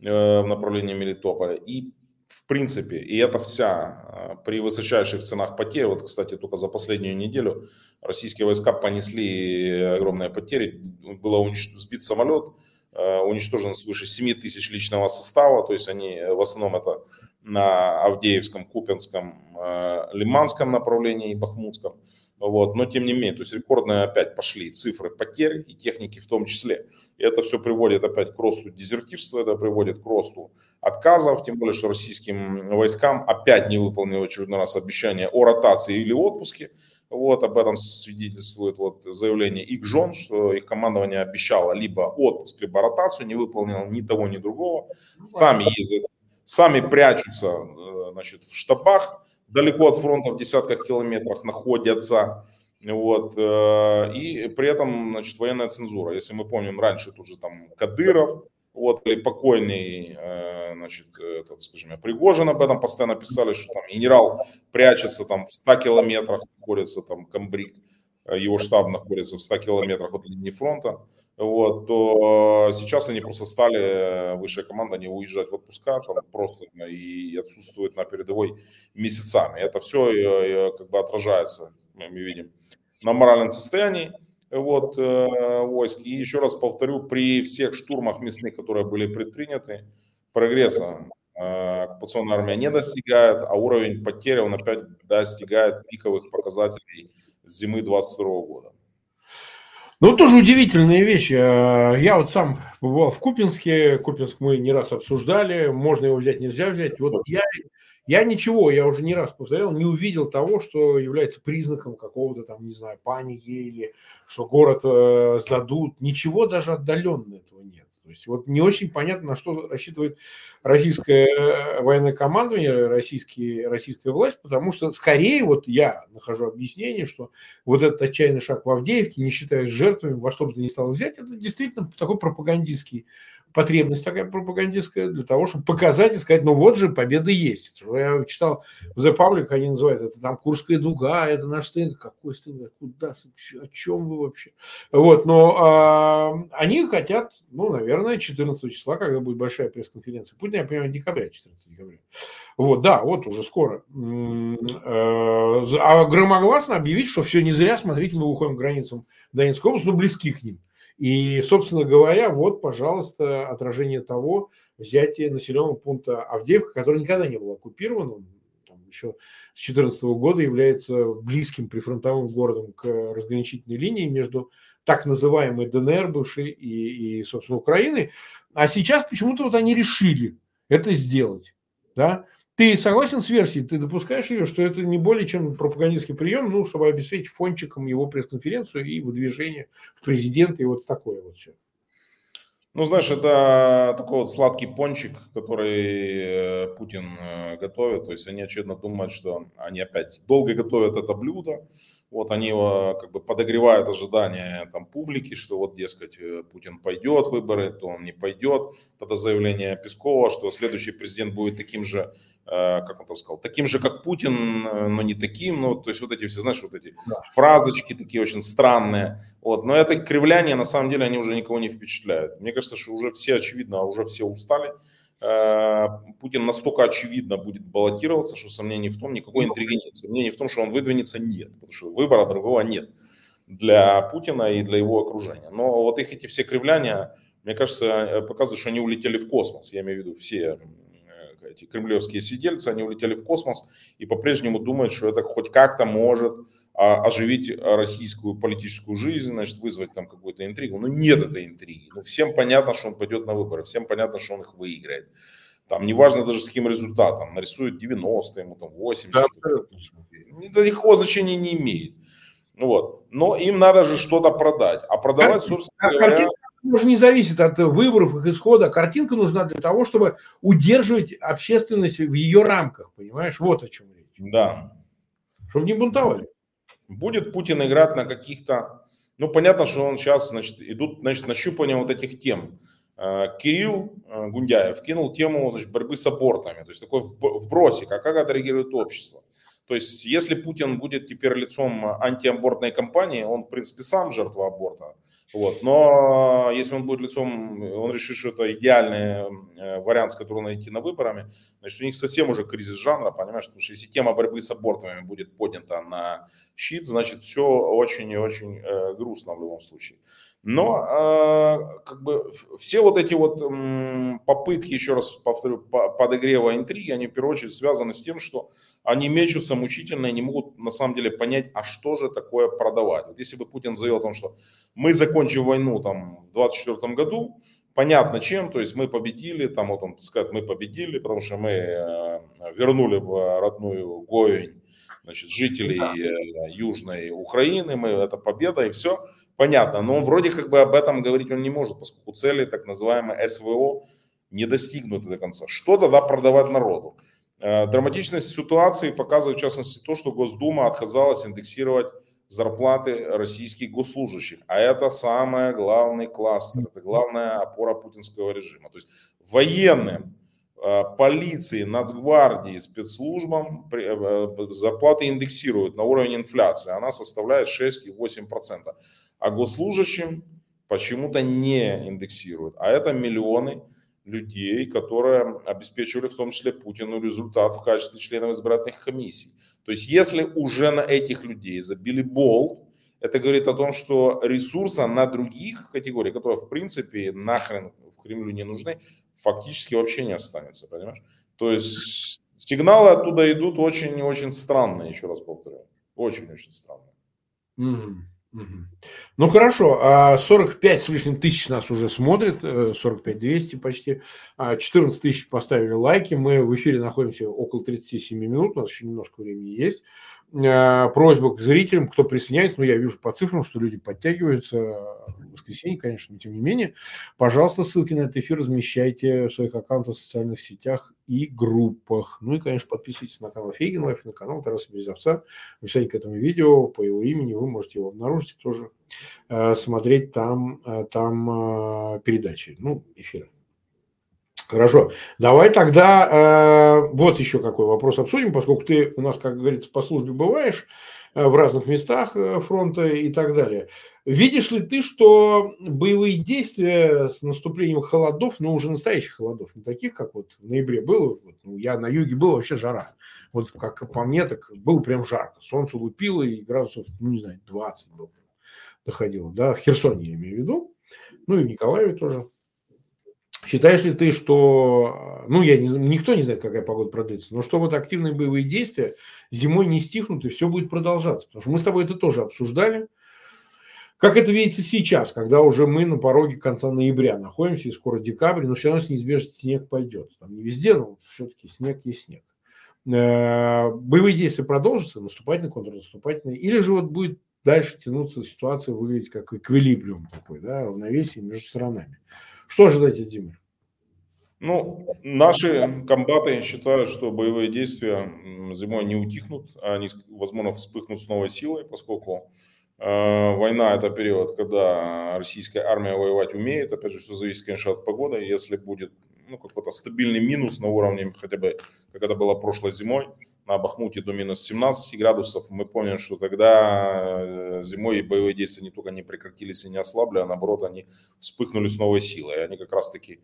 S2: в направлении Мелитополя, и в принципе, и это вся, э, при высочайших ценах потерь, вот, кстати, только за последнюю неделю российские войска понесли огромные потери, было уничтожен, сбит самолет, уничтожено свыше 7 тысяч личного состава, то есть они в основном это на Авдеевском, Купинском, э, Лиманском направлении и Бахмутском. Вот. Но тем не менее, то есть рекордные опять пошли цифры потерь и техники в том числе. И это все приводит опять к росту дезертирства, это приводит к росту отказов, тем более, что российским войскам опять не выполнили в очередной раз обещание о ротации или отпуске. Вот об этом свидетельствует вот заявление их жен, что их командование обещало либо отпуск, либо ротацию, не выполнило ни того, ни другого. Сами ездят, сами прячутся э, значит, в штабах, далеко от фронта в десятках километров находятся. Вот, э, и при этом, значит, военная цензура. Если мы помним, раньше тут же там Кадыров, вот, или покойный, э, значит, этот, скажем, Пригожин об этом постоянно писали, что там генерал прячется там в 100 километрах, находится там Камбрик, его штаб находится в 100 километрах от линии фронта, вот, то сейчас они просто стали, э, высшая команда, не уезжать в отпуска, там просто и отсутствуют на передовой месяцами. Это все как бы отражается, мы видим, на моральном состоянии вот, э, войск. И еще раз повторю, при всех штурмах мясных, которые были предприняты, прогресса э, оккупационная армия не достигает, а уровень потерь он опять достигает пиковых показателей зимы 22 года.
S1: Ну, тоже удивительные вещи. Э, я вот сам побывал в Купинске. Купинск мы не раз обсуждали. Можно его взять, нельзя взять. Вот я я ничего, я уже не раз повторял, не увидел того, что является признаком какого-то там, не знаю, паники или что город э, сдадут. Ничего даже отдаленно этого нет. То есть вот не очень понятно, на что рассчитывает российское э, военное командование, российский, российская власть, потому что скорее вот я нахожу объяснение, что вот этот отчаянный шаг в Авдеевке, не считаясь жертвами, во что бы то ни стало взять, это действительно такой пропагандистский потребность такая пропагандистская для того, чтобы показать и сказать, ну вот же победа есть. Я читал в The Public, они называют это там Курская дуга, это наш сын. Какой сын? Куда? О чем вы вообще? Вот, но а, они хотят, ну, наверное, 14 числа, когда будет большая пресс-конференция. Путин, я понимаю, декабря, 14 декабря. Вот, да, вот уже скоро. Э, а громогласно объявить, что все не зря, смотрите, мы выходим к границам Донецкой области, но близки к ним. И, собственно говоря, вот, пожалуйста, отражение того взятия населенного пункта Авдеевка, который никогда не был оккупирован, там, еще с 2014 года является близким прифронтовым городом к разграничительной линии между так называемой ДНР бывшей и, и собственно, Украиной. А сейчас почему-то вот они решили это сделать. Да? Ты согласен с версией, ты допускаешь ее, что это не более чем пропагандистский прием, ну, чтобы обеспечить фончиком его пресс-конференцию и выдвижение в президента и вот такое вот все.
S2: Ну, знаешь, это такой вот сладкий пончик, который э, Путин э, готовит. То есть они, очевидно, думают, что они опять долго готовят это блюдо. Вот они его как бы подогревают ожидания там публики, что вот, дескать, э, Путин пойдет в выборы, то он не пойдет. Тогда заявление Пескова, что следующий президент будет таким же как он там сказал, таким же, как Путин, э, но не таким, ну, то есть вот эти все, знаешь, вот эти да. фразочки такие очень странные, вот, но это кривляние, на самом деле, они уже никого не впечатляют. Мне кажется, что уже все, очевидно, уже все устали, э, Путин настолько очевидно будет баллотироваться, что сомнений в том, никакой ну, интриги нет. Сомнений в том, что он выдвинется, нет, потому что выбора другого нет для Путина и для его окружения. Но вот их эти все кривляния, мне кажется, показывают, что они улетели в космос. Я имею в виду все эти кремлевские сидельцы, они улетели в космос и по-прежнему думают, что это хоть как-то может а, оживить российскую политическую жизнь, значит, вызвать там какую-то интригу. Но нет этой интриги. Ну, всем понятно, что он пойдет на выборы, всем понятно, что он их выиграет. Там неважно даже с каким результатом, нарисуют 90, ему там 80. Да, это никакого значения не имеет. Ну вот. Но им надо же что-то продать. А продавать, собственно
S1: говоря уже не зависит от выборов, их исхода. Картинка нужна для того, чтобы удерживать общественность в ее рамках, понимаешь? Вот о чем речь.
S2: Да.
S1: Чтобы не бунтовали.
S2: Будет Путин играть на каких-то... Ну, понятно, что он сейчас, значит, идут, значит, нащупывание вот этих тем. Э, Кирилл э, Гундяев кинул тему значит, борьбы с абортами. То есть такой вбросик, а как отреагирует общество. То есть, если Путин будет теперь лицом антиабортной кампании, он, в принципе, сам жертва аборта. Вот. Но если он будет лицом, он решит, что это идеальный э, вариант, с которым найти на выборами, значит, у них совсем уже кризис жанра, понимаешь? Потому что если тема борьбы с абортами будет поднята на щит, значит, все очень и очень э, грустно в любом случае. Но э, как бы все вот эти вот э, попытки, еще раз повторю, подогрева интриги, они в первую очередь связаны с тем, что они мечутся мучительно и не могут на самом деле понять, а что же такое продавать. Вот если бы Путин заявил о том, что мы закончим войну там в 2024 году, понятно чем, то есть мы победили, там вот он сказать, мы победили, потому что мы э, вернули в родную Гоинь значит, жителей э, Южной Украины, мы, это победа и все – понятно, но он вроде как бы об этом говорить он не может, поскольку цели так называемой СВО не достигнуты до конца. Что тогда продавать народу? Э, драматичность ситуации показывает в частности то, что Госдума отказалась индексировать зарплаты российских госслужащих. А это самый главный кластер, это главная опора путинского режима. То есть военным, э, полиции, нацгвардии, спецслужбам э, зарплаты индексируют на уровень инфляции. Она составляет 6,8% а госслужащим почему-то не индексируют. А это миллионы людей, которые обеспечивали в том числе Путину результат в качестве членов избирательных комиссий. То есть если уже на этих людей забили болт, это говорит о том, что ресурса на других категориях, которые в принципе нахрен в Кремлю не нужны, фактически вообще не останется, понимаешь? То есть сигналы оттуда идут очень-очень странные, еще раз повторяю. Очень-очень странные.
S1: Mm-hmm. Ну хорошо, 45 а с лишним тысяч нас уже смотрит, 45 э, 200 почти, 14 а тысяч поставили лайки, мы в эфире находимся около 37 минут, у нас еще немножко времени есть. Э, просьба к зрителям, кто присоединяется, ну, я вижу по цифрам, что люди подтягиваются в воскресенье, конечно, но тем не менее, пожалуйста, ссылки на этот эфир размещайте в своих аккаунтах в социальных сетях и группах. Ну и, конечно, подписывайтесь на канал Фейгин Live, на канал Тараса Березовца. В описании к этому видео по его имени вы можете его обнаружить тоже, э, смотреть там, э, там передачи, ну, эфиры. Хорошо. Давай тогда э, вот еще какой вопрос обсудим, поскольку ты у нас, как говорится, по службе бываешь э, в разных местах э, фронта и так далее. Видишь ли ты, что боевые действия с наступлением холодов, ну уже настоящих холодов, не таких, как вот в ноябре было, вот, ну, я на юге был вообще жара. Вот как по мне, так было прям жарко. Солнце лупило и градусов, ну не знаю, 20 было, доходило, да, в Херсоне я имею в виду, ну и в Николаеве тоже. Считаешь ли ты, что, ну, я не, никто не знает, какая погода продлится, но что вот активные боевые действия зимой не стихнут и все будет продолжаться? Потому что мы с тобой это тоже обсуждали. Как это видится сейчас, когда уже мы на пороге конца ноября находимся, и скоро декабрь, но все равно с неизбежностью снег пойдет. Там не везде, но все-таки снег есть снег. Э, боевые действия продолжатся, наступательные, контрнаступательные, или же вот будет дальше тянуться ситуация, выглядеть как эквилибриум такой, да, равновесие между сторонами. Что ожидать от зимы?
S2: Ну, наши комбаты считают, что боевые действия зимой не утихнут, они, возможно, вспыхнут с новой силой, поскольку э, война – это период, когда российская армия воевать умеет. Опять же, все зависит, конечно, от погоды. Если будет ну, какой-то стабильный минус на уровне хотя бы, как это было прошлой зимой, на Бахмуте до минус 17 градусов, мы помним, что тогда э, зимой боевые действия не только не прекратились и не ослабли, а наоборот, они вспыхнули с новой силой. И они как раз-таки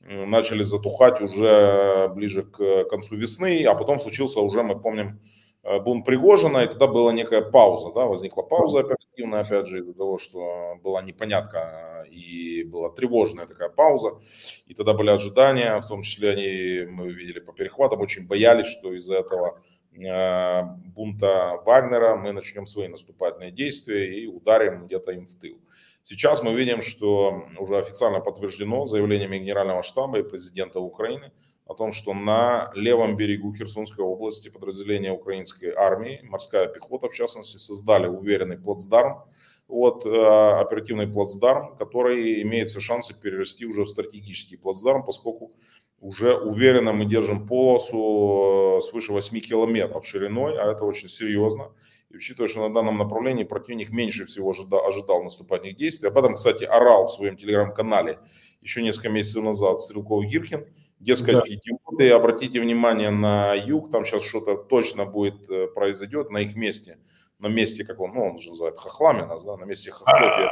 S2: начали затухать уже ближе к концу весны, а потом случился уже, мы помним, э, бунт Пригожина, и тогда была некая пауза, да, возникла пауза оперативная, опять же, из-за того, что была непонятка и была тревожная такая пауза, и тогда были ожидания, в том числе они, мы видели по перехватам, очень боялись, что из-за этого э, бунта Вагнера мы начнем свои наступательные действия и ударим где-то им в тыл. Сейчас мы видим, что уже официально подтверждено заявлениями Генерального штаба и президента Украины о том, что на левом берегу Херсонской области подразделения украинской армии, морская пехота в частности, создали уверенный плацдарм, вот, э, оперативный плацдарм, который имеет все шансы перерасти уже в стратегический плацдарм, поскольку уже уверенно мы держим полосу э, свыше 8 километров шириной, а это очень серьезно. И учитывая, что на данном направлении противник меньше всего ожидал, ожидал наступательных действий, об этом, кстати, орал в своем телеграм-канале еще несколько месяцев назад Стрелков Гирхин, Дескать, да. идиоты, обратите внимание на юг, там сейчас что-то точно будет э, произойдет на их месте, на месте, как он, ну, он же называет хохлами нас, да, на месте хохлов я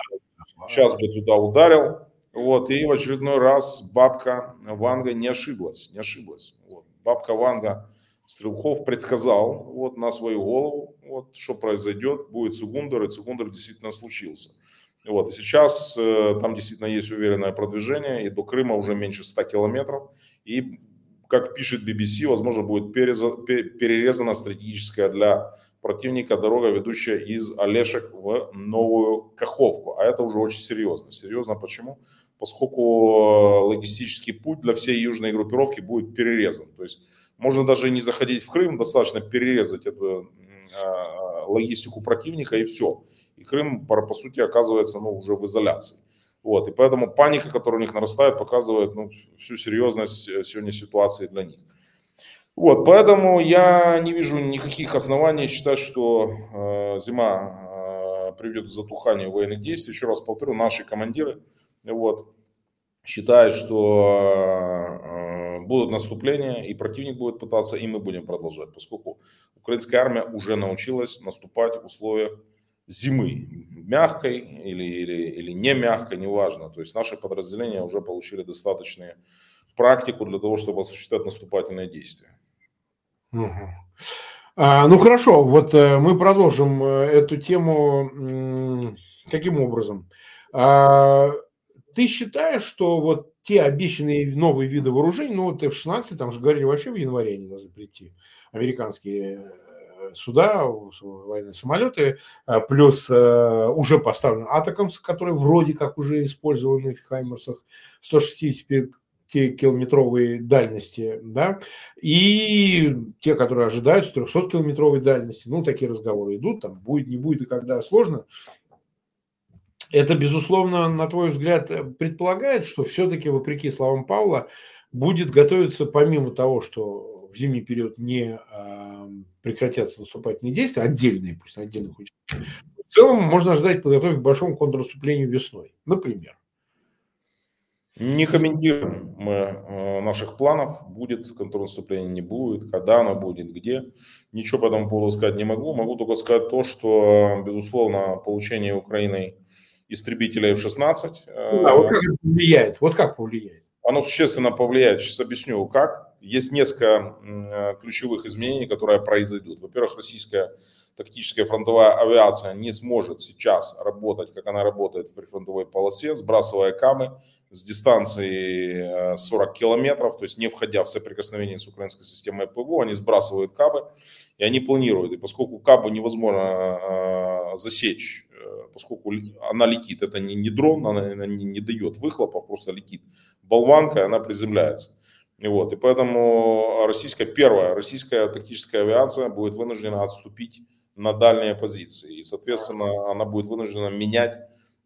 S2: сейчас бы туда ударил, вот, и в очередной раз бабка Ванга не ошиблась, не ошиблась. Вот. Бабка Ванга Стрелков предсказал вот, на свою голову, вот, что произойдет, будет Цугундер, и Цугундер действительно случился. Вот, и сейчас э, там действительно есть уверенное продвижение, и до Крыма уже меньше 100 километров, и, как пишет BBC, возможно, будет перерезана стратегическая для противника дорога, ведущая из Олешек в Новую Каховку. А это уже очень серьезно. Серьезно почему? Поскольку логистический путь для всей южной группировки будет перерезан. То есть можно даже не заходить в Крым, достаточно перерезать эту э, логистику противника и все. И Крым, по, сути, оказывается ну, уже в изоляции. Вот, и поэтому паника, которая у них нарастает, показывает ну, всю серьезность э, сегодня ситуации для них. Вот, поэтому я не вижу никаких оснований считать, что э, зима э, приведет к затуханию военных действий. Еще раз повторю, наши командиры вот, считают, что э, будут наступления, и противник будет пытаться, и мы будем продолжать, поскольку украинская армия уже научилась наступать в условиях зимы, мягкой или, или, или не мягкой, неважно. То есть наши подразделения уже получили достаточную практику для того, чтобы осуществлять наступательные действия.
S1: Угу. А, ну хорошо, вот э, мы продолжим э, эту тему. Каким образом? А, ты считаешь, что вот те обещанные новые виды вооружений, ну вот F-16, там же говорили вообще в январе они должны прийти, американские суда, военные самолеты, а, плюс а, уже поставлен Атакамс, который вроде как уже использованы в Хаймерсах, 165 километровой дальности, да, и те, которые ожидают 300 километровой дальности, ну, такие разговоры идут, там будет, не будет и когда сложно. Это, безусловно, на твой взгляд, предполагает, что все-таки, вопреки словам Павла, будет готовиться помимо того, что в зимний период не прекратятся наступательные действия, отдельные, пусть на отдельных участках, в целом можно ждать подготовки к большому контрнаступлению весной, например.
S2: Не комментируем мы э, наших планов, будет контрнаступление, не будет, когда оно будет, где. Ничего по этому поводу сказать не могу. Могу только сказать то, что, безусловно, получение Украиной истребителей F-16...
S1: Э, а вот как это повлияет? Вот как повлияет?
S2: Оно существенно повлияет. Сейчас объясню, как есть несколько э, ключевых изменений, которые произойдут. Во-первых, российская тактическая фронтовая авиация не сможет сейчас работать, как она работает в прифронтовой полосе, сбрасывая камы с дистанции 40 э, километров, то есть не входя в соприкосновение с украинской системой ПВО, они сбрасывают кабы, и они планируют. И поскольку кабы невозможно э, засечь, поскольку она летит, это не, не дрон, она не, не дает выхлопа, просто летит болванка, она приземляется. Вот, и поэтому российская, первая российская тактическая авиация будет вынуждена отступить на дальние позиции. И, соответственно, она будет вынуждена менять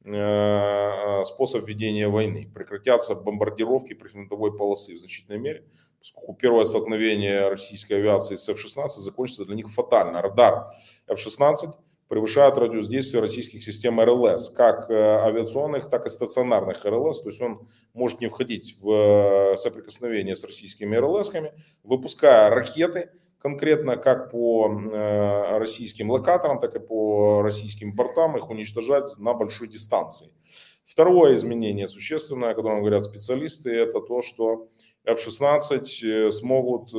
S2: э, способ ведения войны. Прекратятся бомбардировки прифронтовой полосы в значительной мере, поскольку первое столкновение российской авиации с F-16 закончится для них фатально. Радар F-16 превышает радиус действия российских систем РЛС, как э, авиационных, так и стационарных РЛС. То есть он может не входить в э, соприкосновение с российскими РЛСками, выпуская ракеты, конкретно как по э, российским локаторам, так и по российским бортам, их уничтожать на большой дистанции. Второе изменение существенное, о котором говорят специалисты, это то, что F-16 смогут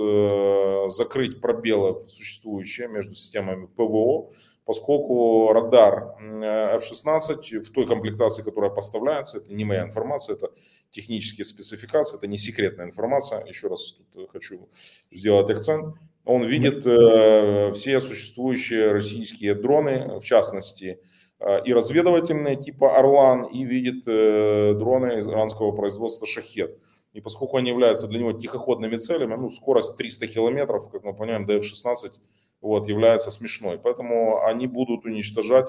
S2: закрыть пробелы существующие между системами ПВО, поскольку радар F-16 в той комплектации, которая поставляется, это не моя информация, это технические спецификации, это не секретная информация, еще раз тут хочу сделать акцент, он видит э, все существующие российские дроны, в частности, э, и разведывательные типа «Орлан», и видит э, дроны иранского производства «Шахет». И поскольку они являются для него тихоходными целями, ну, скорость 300 километров, как мы понимаем, до F-16 вот, является смешной. Поэтому они будут уничтожать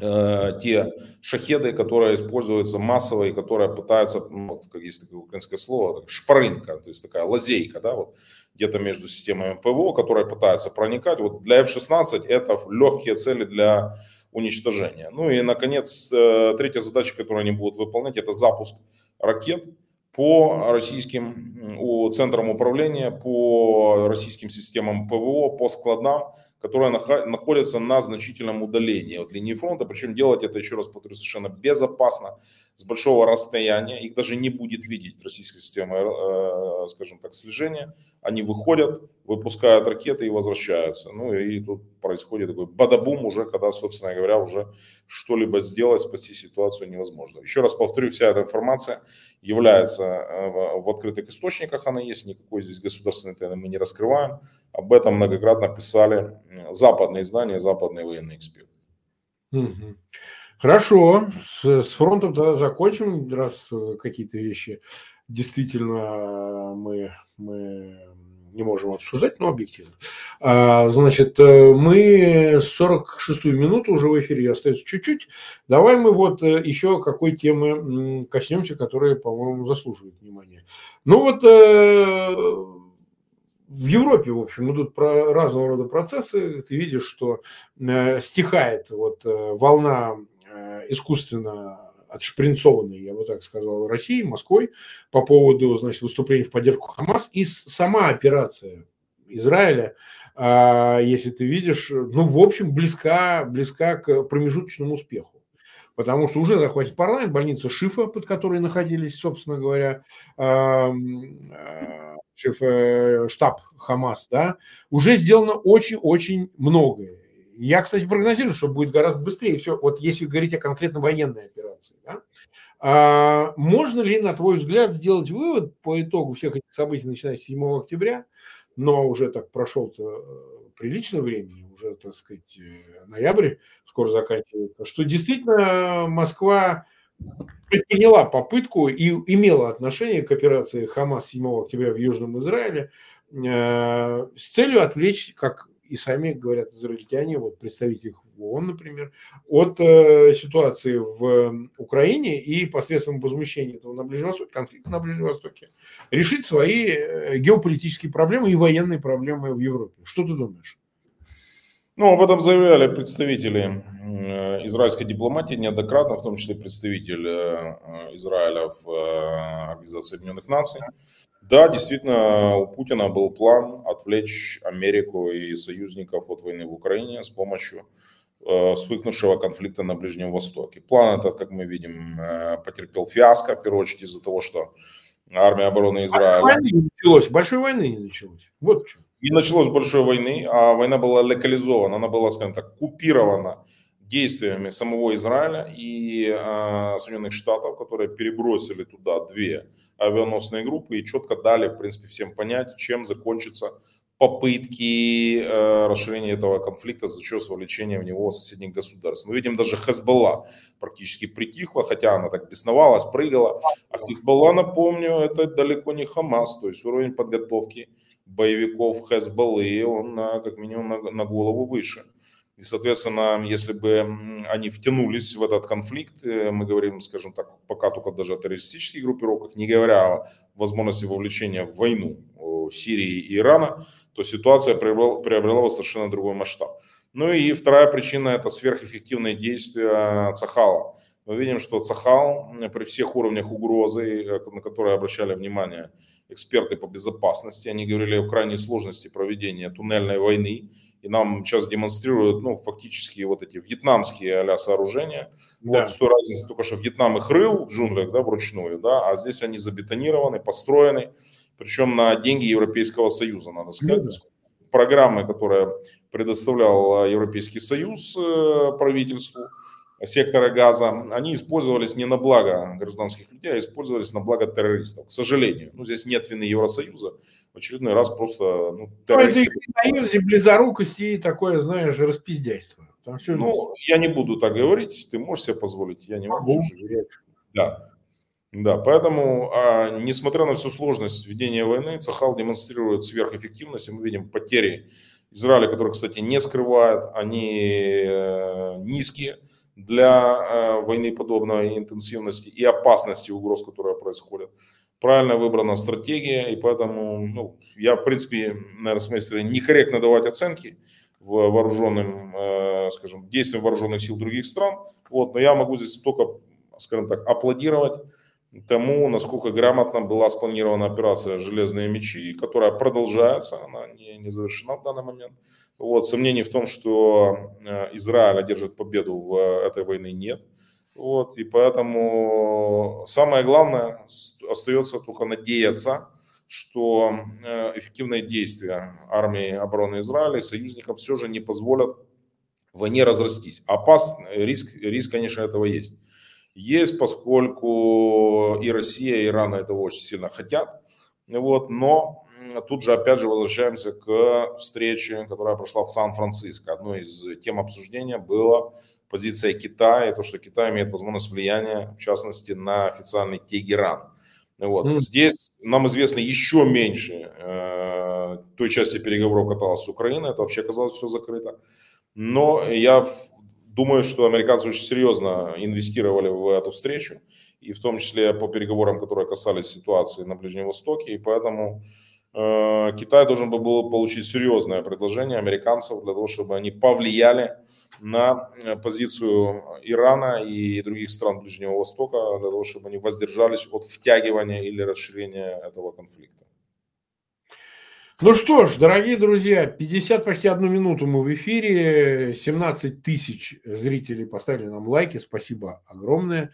S2: э, те шахеды, которые используются массово и которые пытаются, ну, вот, как есть такое украинское слово, так, шпарынка, то есть такая лазейка, да, вот, где-то между системами ПВО, которые пытаются проникать. Вот для F-16 это легкие цели для уничтожения. Ну и, наконец, э, третья задача, которую они будут выполнять, это запуск ракет по российским центрам управления, по российским системам ПВО, по складам, которые находятся на значительном удалении от линии фронта. Причем делать это, еще раз повторю, совершенно безопасно, с большого расстояния. Их даже не будет видеть российская система, э, скажем так, слежения. Они выходят, выпускают ракеты и возвращаются. Ну и тут происходит такой бадабум уже, когда, собственно говоря, уже что-либо сделать, спасти ситуацию невозможно. Еще раз повторю, вся эта информация является э, в открытых источниках, она есть, никакой здесь государственной тайны мы не раскрываем. Об этом многократно писали западные издания, западные военные эксперты.
S1: Хорошо, с, с фронтом тогда закончим, раз э, какие-то вещи действительно мы, мы не можем обсуждать, но объективно. А, значит, э, мы 46-ю минуту уже в эфире, остается чуть-чуть. Давай мы вот э, еще какой темы коснемся, которая, по-моему, заслуживает внимания. Ну вот в Европе, в общем, идут про разного рода процессы. Ты видишь, что стихает вот волна Э, искусственно отшпринцованной, я бы так сказал, Россией, Москвой по поводу значит, выступлений в поддержку Хамас. И сама операция Израиля, а, если ты видишь, ну, в общем, близка, близка к промежуточному успеху. Потому что уже захватит парламент, больница Шифа, под которой находились, собственно говоря, а, шиф, э, штаб Хамас, да, уже сделано очень-очень многое. Я, кстати, прогнозирую, что будет гораздо быстрее все. Вот если говорить о конкретно военной операции. Да? А, можно ли, на твой взгляд, сделать вывод по итогу всех этих событий, начиная с 7 октября, но уже так прошел-то э, прилично времени, уже, так сказать, э, ноябрь скоро заканчивается, что действительно Москва предприняла попытку и имела отношение к операции Хамас 7 октября в Южном Израиле э, с целью отвлечь, как и сами говорят израильтяне, вот представители в ООН, например, от э, ситуации в Украине и посредством возмущения этого на Ближнем Востоке, конфликта на Ближнем Востоке, решить свои э, геополитические проблемы и военные проблемы в Европе. Что ты думаешь?
S2: Ну, об этом заявляли представители э, израильской дипломатии неоднократно, в том числе представитель э, Израиля в Организации Объединенных Наций. Да, действительно, у Путина был план отвлечь Америку и союзников от войны в Украине с помощью э, вспыхнувшего конфликта на Ближнем Востоке. План этот, как мы видим, э, потерпел фиаско, в первую очередь из-за того, что армия обороны Израиля...
S1: А войны не началось, большой войны не началось. Вот
S2: почему. Не началось большой войны, а война была локализована, она была, скажем так, купирована действиями самого Израиля и э, Соединенных Штатов, которые перебросили туда две авианосные группы и четко дали, в принципе, всем понять, чем закончатся попытки э, расширения этого конфликта за счет вовлечения в него соседних государств. Мы видим, даже Хезболла практически притихла, хотя она так бесновалась, прыгала. А Хезболла, напомню, это далеко не Хамас, то есть уровень подготовки боевиков Хезболлы, он на, как минимум на, на голову выше. И, соответственно, если бы они втянулись в этот конфликт, э, мы говорим, скажем так, пока только даже о террористических группировках, не говоря о возможности вовлечения в войну Сирии и Ирана, то ситуация приобрела, приобрела совершенно другой масштаб. Ну и вторая причина – это сверхэффективные действия Цахала. Мы видим, что Цахал при всех уровнях угрозы, э, на которые обращали внимание эксперты по безопасности, они говорили о крайней сложности проведения туннельной войны, и нам сейчас демонстрируют, ну, фактически вот эти вьетнамские а сооружения. Да. Вот с той разницей только, что Вьетнам их рыл в джунглях, да, вручную, да, а здесь они забетонированы, построены, причем на деньги Европейского Союза, надо сказать. Ну, да. Программы, которые предоставлял Европейский Союз э, правительству, сектора газа, они использовались не на благо гражданских людей, а использовались на благо террористов. К сожалению, ну, здесь нет вины Евросоюза, в очередной раз просто ну, террористы...
S1: Ну, близорукости и такое, знаешь, распиздяйство.
S2: Там все ну, вместе. я не буду так говорить, ты можешь себе позволить, я не могу. Да. Да, поэтому, а, несмотря на всю сложность ведения войны, Цахал демонстрирует сверхэффективность, и мы видим потери Израиля, которые, кстати, не скрывают, они э, низкие для э, войны подобной интенсивности и опасности угроз, которые происходят. Правильно выбрана стратегия, и поэтому ну, я, в принципе, наверное, с моей стороны, некорректно давать оценки в вооруженным, э, скажем, действиям вооруженных сил других стран, вот, но я могу здесь только, скажем так, аплодировать тому, насколько грамотно была спланирована операция «Железные мечи», которая продолжается, она не, не завершена в данный момент. Вот, сомнений в том, что э, Израиль одержит победу в этой войне нет. Вот, и поэтому самое главное остается только надеяться, что э, эффективные действия армии обороны Израиля и союзников все же не позволят войне разрастись. Опасный риск, риск, конечно, этого есть есть, поскольку и Россия, и Иран этого очень сильно хотят. Вот, но тут же опять же возвращаемся к встрече, которая прошла в Сан-Франциско. Одной из тем обсуждения была позиция Китая, то, что Китай имеет возможность влияния, в частности, на официальный Тегеран. Вот. Mm. Здесь нам известно еще меньше э, той части переговоров, которая с Украиной, это вообще оказалось все закрыто. Но я Думаю, что американцы очень серьезно инвестировали в эту встречу, и в том числе по переговорам, которые касались ситуации на Ближнем Востоке, и поэтому э, Китай должен был получить серьезное предложение американцев для того, чтобы они повлияли на э, позицию Ирана и других стран Ближнего Востока, для того, чтобы они воздержались от втягивания или расширения этого конфликта.
S1: Ну что ж, дорогие друзья, 50 почти одну минуту мы в эфире, 17 тысяч зрителей поставили нам лайки, спасибо огромное.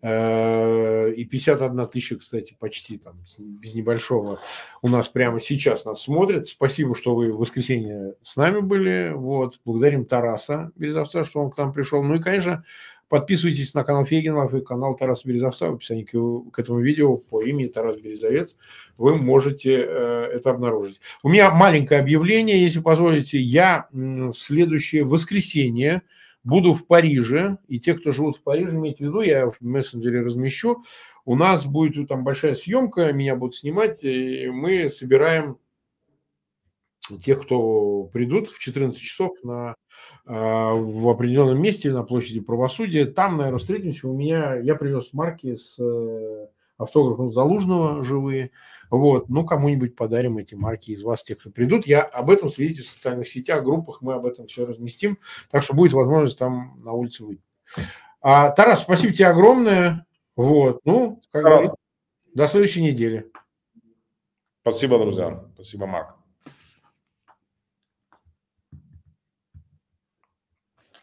S1: Э, и 51 тысяча, кстати, почти там, без небольшого, у нас прямо сейчас нас смотрят. Спасибо, что вы в воскресенье с нами были. Вот. Благодарим Тараса Березовца, что он к нам пришел. Ну и, конечно, Подписывайтесь на канал Фегинов и канал Тарас Березовца в описании к, этому видео по имени Тарас Березовец. Вы можете э, это обнаружить. У меня маленькое объявление, если позволите. Я в следующее воскресенье буду в Париже. И те, кто живут в Париже, имейте в виду, я в мессенджере размещу. У нас будет там большая съемка, меня будут снимать. И мы собираем тех, кто придут в 14 часов на, а, в определенном месте на площади правосудия. Там, наверное, встретимся. У меня, я привез марки с э, автографом Залужного живые. Вот, ну, кому-нибудь подарим эти марки из вас, тех, кто придут. Я об этом следите в социальных сетях, группах, мы об этом все разместим. Так что будет возможность там на улице выйти. А, Тарас, спасибо тебе огромное. Вот, ну, как говорится, до следующей недели.
S2: Спасибо, друзья. Спасибо, Марк.